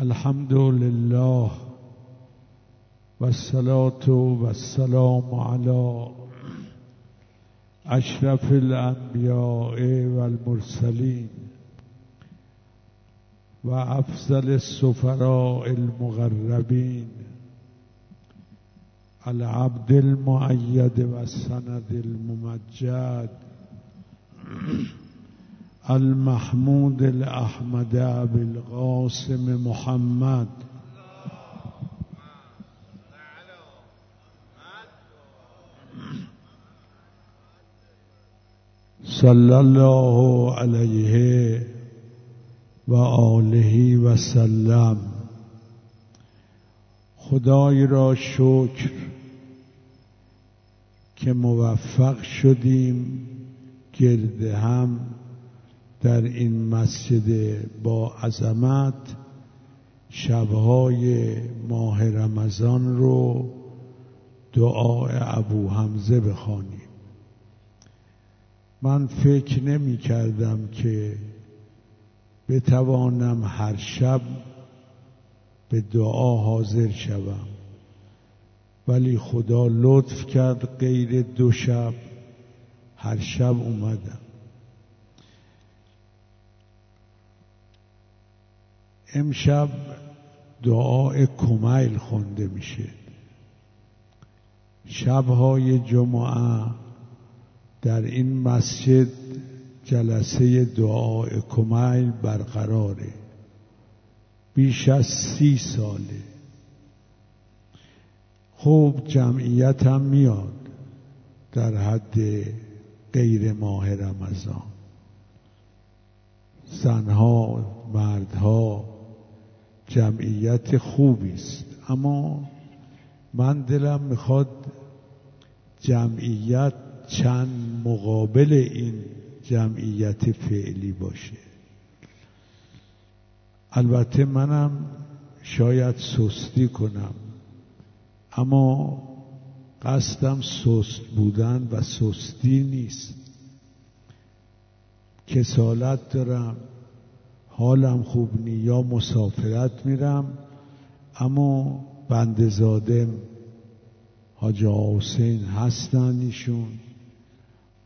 الحمد لله والصلاة والسلام على أشرف الأنبياء والمرسلين وأفضل السفراء المغربين العبد المؤيد والسند الممجد المحمود الأحمد أبي القاسم محمد. صلی الله علیه و آله و سلم. خدای را شکر که موفق شدیم گرد هم در این مسجد با عظمت شبهای ماه رمضان رو دعای ابو حمزه بخوانیم. من فکر نمی کردم که بتوانم هر شب به دعا حاضر شوم ولی خدا لطف کرد غیر دو شب هر شب اومدم. امشب دعای کمیل خونده میشه. شبهای جمعه در این مسجد جلسه دعای کمیل برقراره. بیش از سی ساله. خوب جمعیت هم میاد در حد غیر ماه رمضان. زنها مردها جمعیت خوبی است. اما من دلم می‌خواد جمعیت چند مقابل این جمعیت فعلی باشه. البته منم شاید سستی کنم اما قصدم سست بودن و سستی نیست. کسالت دارم. حالم خوب نی یا مسافرت میرم اما بندزادم حاج حسین هستن ایشون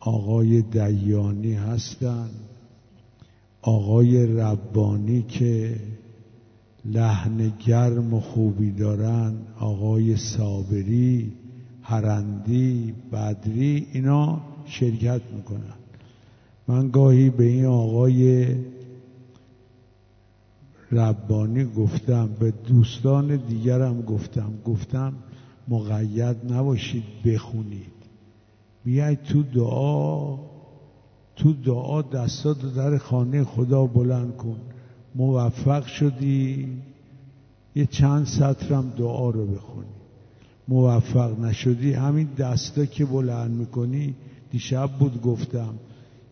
آقای دیانی هستن آقای ربانی که لحن گرم و خوبی دارن آقای صابری هرندی بدری اینا شرکت می‌کنن. من گاهی به این آقای ربانی گفتم به دوستان دیگرم گفتم گفتم مقید نباشید بخونید. بیاید تو دعا تو دعا دستات در خانه خدا بلند کن. موفق شدی یه چند سطرم دعا رو بخونی. موفق نشدی همین دستا که بلند می‌کنی دیشب بود گفتم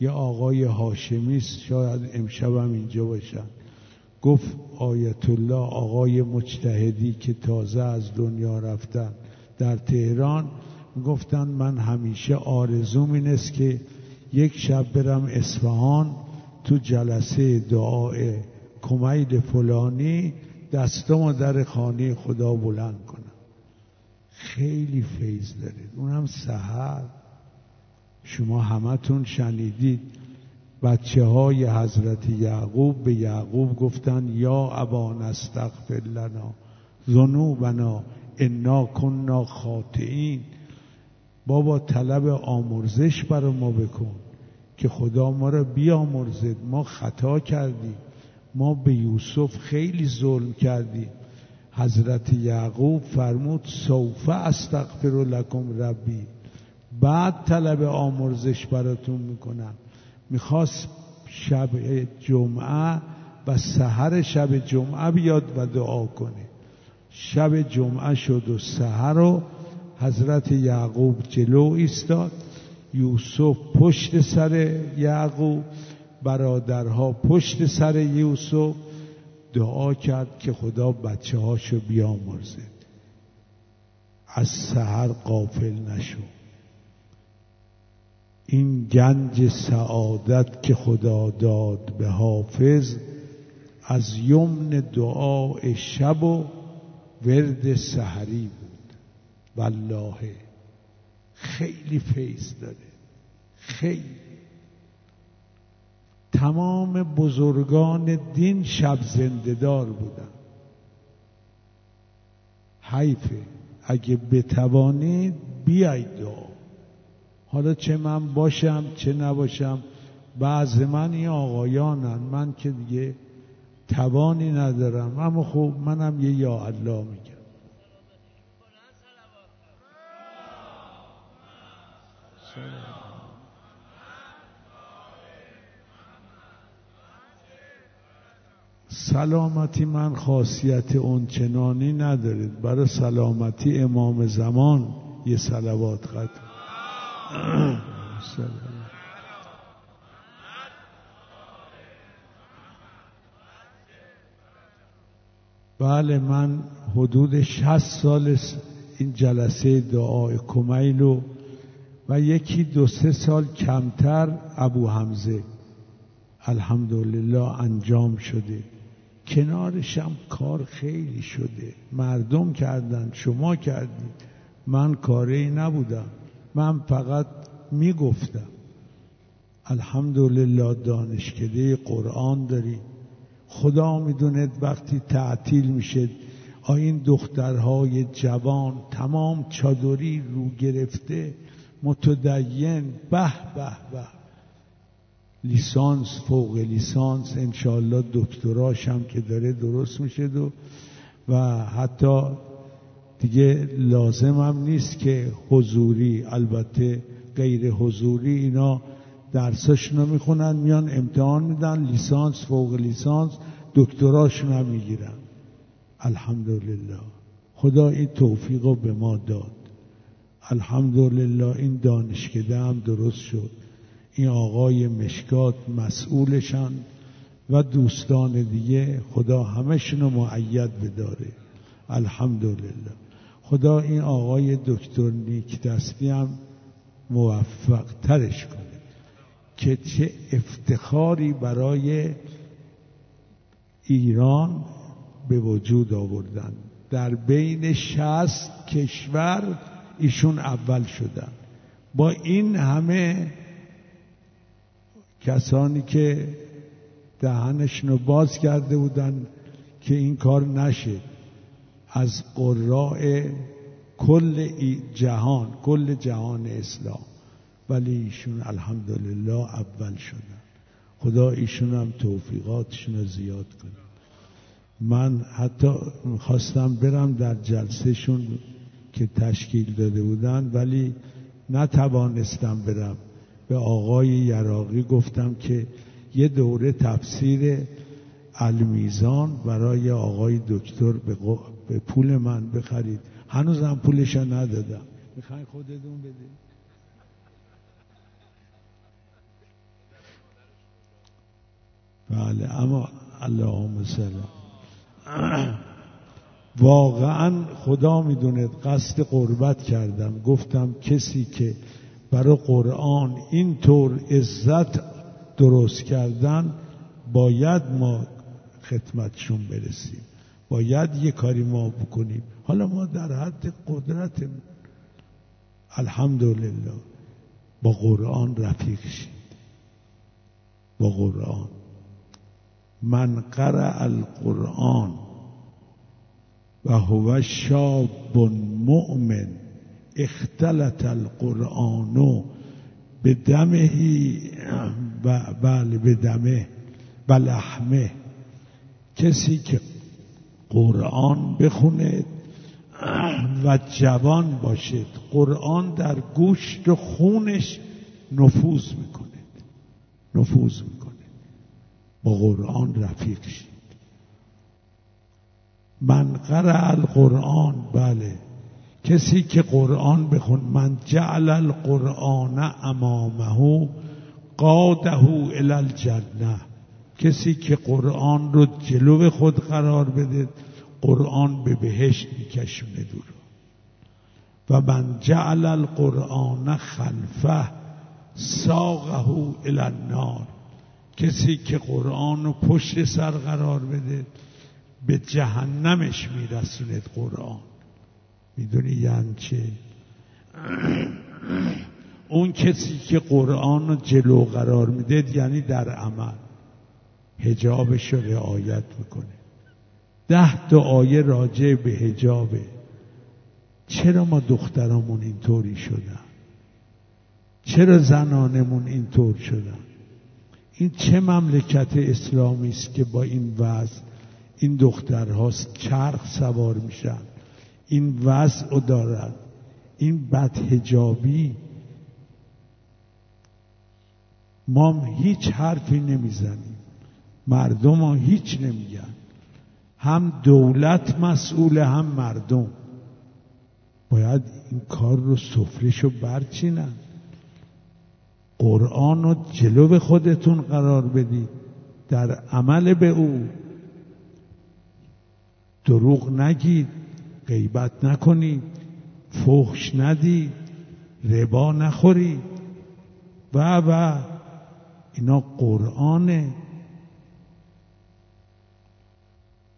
یه آقای هاشمیست شاید امشبم اینجا باشن. گفت آیت الله آقای مجتهدی که تازه از دنیا رفتن در تهران گفتن من همیشه آرزوم این است که یک شب برم اصفهان تو جلسه دعای کمیل فلانی دستامو در خانه خدا بلند کنم. خیلی فیض دارید. اونم سهر شما همتون شنیدید. بچه های حضرت یعقوب به یعقوب گفتن یا ابا نستغفر لنا ذنوبنا انا کننا خاطئین. بابا طلب آمرزش برای ما بکن که خدا ما را بیامرزد. ما خطا کردیم. ما به یوسف خیلی ظلم کردیم. حضرت یعقوب فرمود سوف استغفر لکم ربی. بعد طلب آمرزش براتون می‌کنم. می‌خواست شب جمعه و سحر شب جمعه بیاد و دعا کنه. شب جمعه شد و سحر رو حضرت یعقوب جلو ایستاد. یوسف پشت سر یعقوب برادرها پشت سر یوسف. دعا کرد که خدا بچه هاشو بیامرزه. از سحر قافل نشو. این گنج سعادت که خدا داد به حافظ از یمن دعا شب و ورد سحری بود. والله خیلی فیض داره. خیلی. تمام بزرگان دین شب زندهدار بودن. حیفه. اگه بتوانید بیاید دعا. حالا چه من باشم چه نباشم؟ بعض من این آقایانن من که دیگه توانی ندارم. اما خب منم یه یا الله میگم. سلامتی من خاصیت اونچنانی ندارید. برای سلامتی امام زمان یه سلوات خط بله من حدود شست سال این جلسه دعای کمیلو و یکی دو سه سال کمتر ابو حمزه. الحمدلله انجام شده. کنارشم کار خیلی شده. مردم کردن شما کردید. من کاری نبودم. من فقط می‌گفتم الحمدلله دانشکده قرآن داری. خدا می‌دوند وقتی تعطیل میشه این دخترهای جوان تمام چادری رو گرفته متدین به به به. لیسانس فوق لیسانس انشالله دکتراش هم که داره درست میشه و و حتی دیگه لازم هم نیست که حضوری البته غیر حضوری اینا درساشون رو میان امتحان میدن لیسانس فوق لیسانس دکتراشون هم الحمدلله. خدا این توفیق رو به ما داد. الحمدلله این دانشکده هم درست شد. این آقای مشکات مسئولشان و دوستان دیگه خدا همشون رو معید بداره. الحمدلله. خدا این آقای دکتر نیک دستی هم موفق ترش کنه که چه افتخاری برای ایران به وجود آوردن. در بین شست کشور ایشون اول شدن. با این همه کسانی که دهنشون باز کرده بودن که این کار نشه. از قراء کل جهان کل جهان اسلام. ولی ایشون الحمدلله اول شدن. خدا ایشون هم توفیقاتشون رو زیاد کنه. من حتی خواستم برم در جلسهشون که تشکیل داده بودن ولی نتوانستم برم. به آقای یراقی گفتم که یه دوره تفسیر المیزان برای آقای دکتر به, پول من بخرید. هنوزم پولش ندادم. می‌خواین خودتون بدید بله اما اللهم سلام واقعا خدا می‌دوند قصد قربت کردم. گفتم کسی که برای قرآن اینطور عزت درست کردن باید ما خدمتشون برسیم. باید یه کاری ما بکنیم. حالا ما در حد قدرت الحمدلله. با قرآن رفیق شید با قرآن. من قرأ القرآن و هو شاب مؤمن. اختلط القرآن به دمهی و بله به دمه و کسی که قرآن بخونه و جوان باشد قرآن در گوشت و خونش نفوذ می‌کنه نفوذ می‌کنه با قرآن رفیق شید. من قرأ القرآن. بله. کسی که قرآن بخون من جعل القرآن امامه قاده الی الجنه. کسی که قرآن رو جلو خود قرار بده قرآن به بهشت میکشونه دور. و من جعل القرآن خلفه ساقه الی النار. کسی که قرآن رو پشت سر قرار بده به جهنمش میرسوند قرآن. می‌دونی یعنی چه؟ اون کسی که قرآن رو جلو قرار میده یعنی در عمل. هجابش رو رعایت می‌کنه. ده تا آیه راجع به هجابه چرا ما دخترامون اینطوری شدن؟ چرا زنانمون اینطور شدن؟ این چه مملکت اسلامی است که با این وضع این دخترها چرخ سوار میشن؟ این وضع رو دارن. این بدهجابی ما هیچ حرفی نمی‌زنیم. مردم ها هیچ نمیگن. هم دولت مسئول هم مردم. باید این کار رو سفرشو برچینن. قرآن رو جلو خودتون قرار بدید. در عمل به او. دروغ نگید. غیبت نکنید. فحش ندید. ربا نخورید. و و. اینا قرآنه.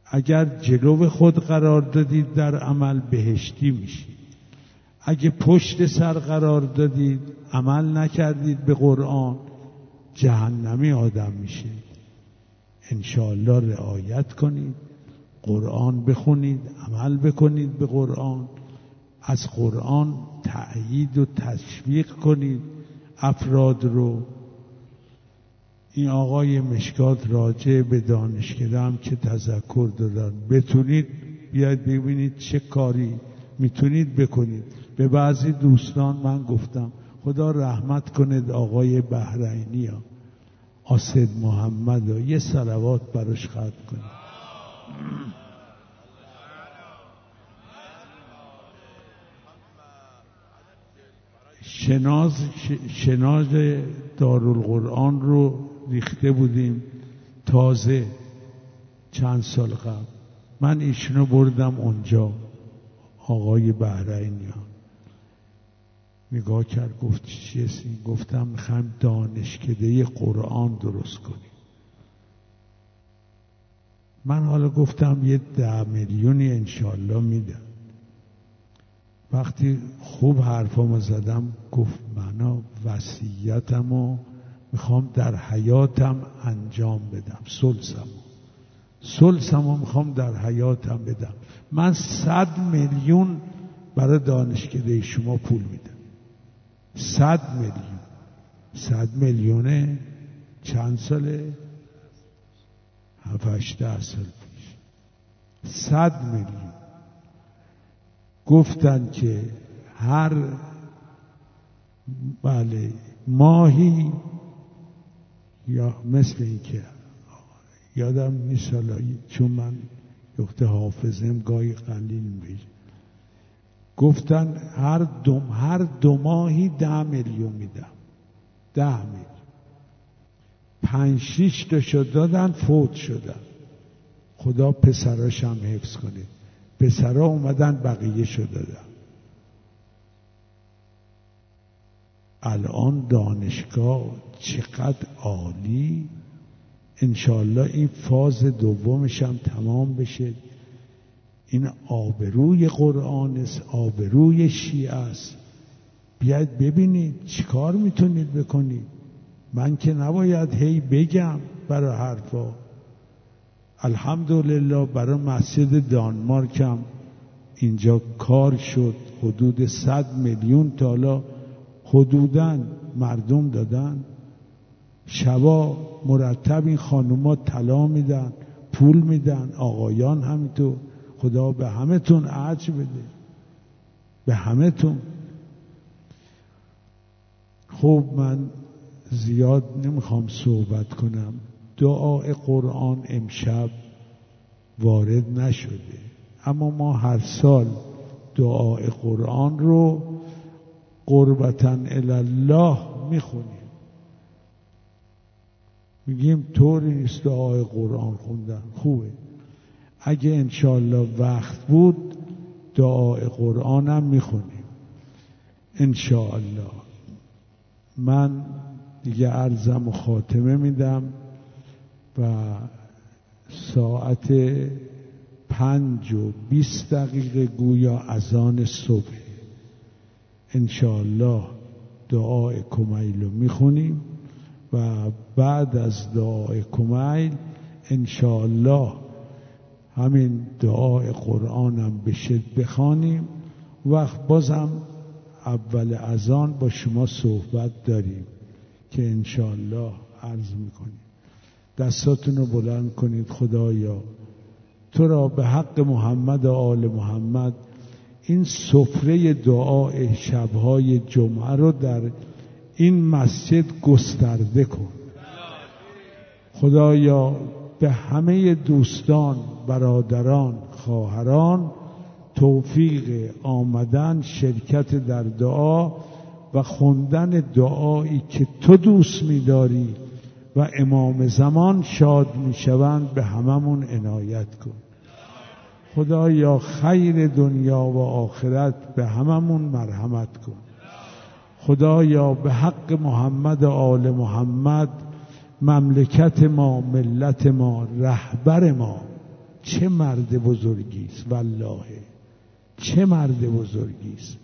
اگر جلو خود قرار دادید در عمل بهشتی میشید. اگه پشت سر قرار دادید عمل نکردید به قرآن جهنمی آدم میشید انشاءالله رعایت کنید قرآن بخونید عمل بکنید به قرآن از قرآن تأیید و تشویق کنید افراد رو این آقای مشکات راجع به دانشکده هم که تذکر دادن. بتونید بیاید ببینید چه کاری می‌تونید بکنید. به بعضی دوستان من گفتم خدا رحمت کنید آقای بحرینی ها آسد محمد ها یه سلوات براش خط کنید. شناز شناز دارالقرآن رو ریخته بودیم تازه چند سال قبل. من ایشونو بردم اونجا آقای بحرینی ها نگاه کرد گفت چیه گفتم می‌خوایم دانشکده قرآن درست کنیم. من حالا گفتم یه ده میلیونی انشالله میدم وقتی خوب حرفامو زدم گفت منا وسیعتمو می‌خوام در حیاتم انجام بدم. سلسمو سلسمو می‌خوام در حیاتم بدم. من صد میلیون برای دانشکده شما پول میدم. صد میلیون. صد میلیونه چند ساله؟ هفت سال پیش. صد میلیون. گفتن که هر بله ماهی یا مثل این که یادم نیست چون من یخت حافظم گاهی قلیل میشه گفتن هر دو هر دو ماهی ده میلیون میدم. ده میلیون. پنج شیش تا دادن فوت شدن. خدا پسراش هم حفظ کنید پسرا اومدن بقیه شو دادن. الان دانشگاه چقدر عالی. انشالله این فاز دومش هم تمام بشه. این آبروی قرآن است آبروی شیعه است. بیاید ببینید چیکار می‌تونید بکنید. من که نباید هی بگم برای حرفا. الحمدلله برای مسجد دانمارک هم اینجا کار شد. حدود صد میلیون تالا حدودا مردم دادن. شبا مرتب این خانوما طلا میدن پول میدن آقایان همینطور. خدا به همه تون بده. به همه تون خب من زیاد نمی‌خوام صحبت کنم. دعای قرآن امشب وارد نشده. اما ما هر سال دعای قرآن رو قربتا الله می‌خونیم. میگیم طوری نیست دعای قرآن خوندن. خوبه. اگه انشالله وقت بود دعای قرآنم می‌خونیم. انشاءالله. من دیگه عرضم و خاتمه میدم و ساعت پنج و بیست دقیقه گویا اذان صبح. انشاءالله دعای کمیل رو می‌خونیم و بعد از دعای کمیل انشاءالله همین دعای قرآنم بشه بخوانیم. وقت بازم اول اذان با شما صحبت داریم که انشاءالله عرض می‌کنیم. دستاتون رو بلند کنید خدایا. تو را به حق محمد و آل محمد این سفره دعای شبهای جمعه رو در این مسجد گسترده کن. خدایا به همه دوستان برادران خواهران توفیق آمدن شرکت در دعا و خوندن دعایی که تو دوست میداری و امام زمان شاد می‌شوند به هممون عنایت کن. خدایا خیر دنیا و آخرت به هممون مرحمت کن. خدایا به حق محمد و آل محمد مملکت ما ملت ما رهبر ما چه مرد بزرگی است والله چه مرد بزرگی است.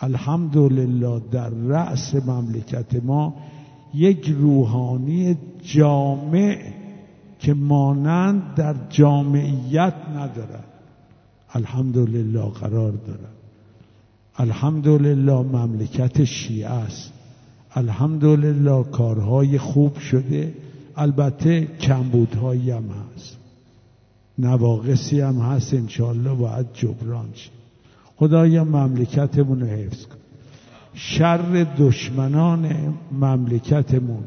الحمدلله در رأس مملکت ما یک روحانی جامع که مانند در جامعیت ندارد الحمدلله قرار دارد الحمدلله مملکت شیعه است. الحمدلله کارهای خوب شده. البته کمبودهایی هم هست. نواقصی هم هست. انشالله باید جبران شد خدایا مملکتمون رو حفظ کن. شر دشمنان مملکتمون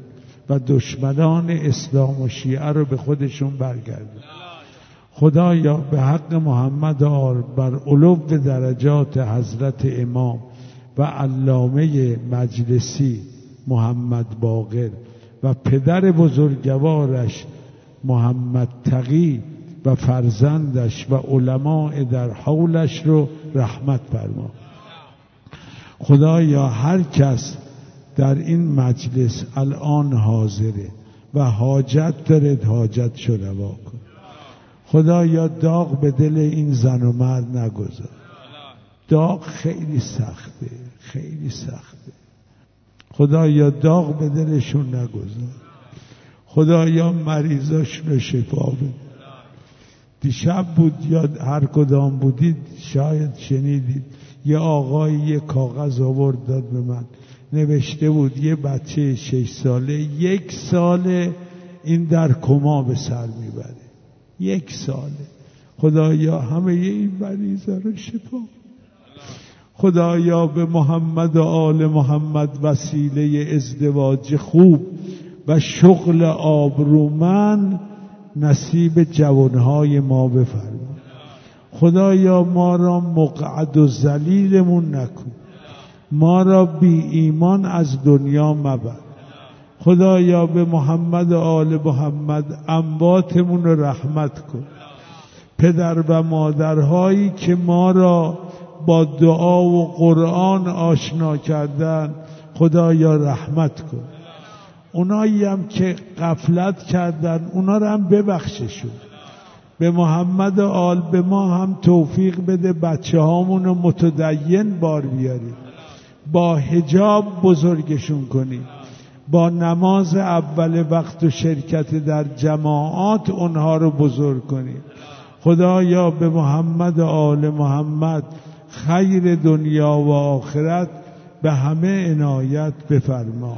و دشمنان اسلام و شیعه رو به خودشون برگردون خدایا به حق محمد آل بر علو درجات حضرت امام و علامه مجلسی محمد باقر و پدر بزرگوارش محمد تقی و فرزندش و علماء در حولش رو رحمت فرما. خدایا هر کس در این مجلس الان حاضره و حاجت دارد حاجت روا کن. خدایا داغ به دل این زن و مرد نگذار. داغ خیلی سخته خیلی سخته. خدایا داغ به دلشون نگذار. خدایا مریضاشون رو شفا بده. دیشب بود یا هر کدام بودید شاید شنیدید. یه آقای یه کاغذ آورد داد به من. نوشته بود یه بچه شش ساله یک ساله این در کما به سر می‌بره. یک ساله. خدایا همه این مریضا رو شفا خدایا به محمد و آل محمد وسیله ازدواج خوب و شغل آبرومن نصیب جوانهای ما بفرما. خدایا ما را مقعد و زلیلمون نکن. ما را بی ایمان از دنیا مبر. خدایا به محمد و آل محمد امواتمون رو رحمت کن. پدر و مادرهایی که ما را با دعا و قرآن آشنا کردن خدایا رحمت کن. اونایی هم که قفلت کردن اونا رو هم ببخششون. به محمد و آل به ما هم توفیق بده بچه هامون متدین بار بیاریم. با هجاب بزرگشون کنیم با نماز اول وقت و شرکت در جماعات اونها رو بزرگ کنیم خدایا به محمد و آل محمد خیر دنیا و آخرت به همه عنایت بفرما.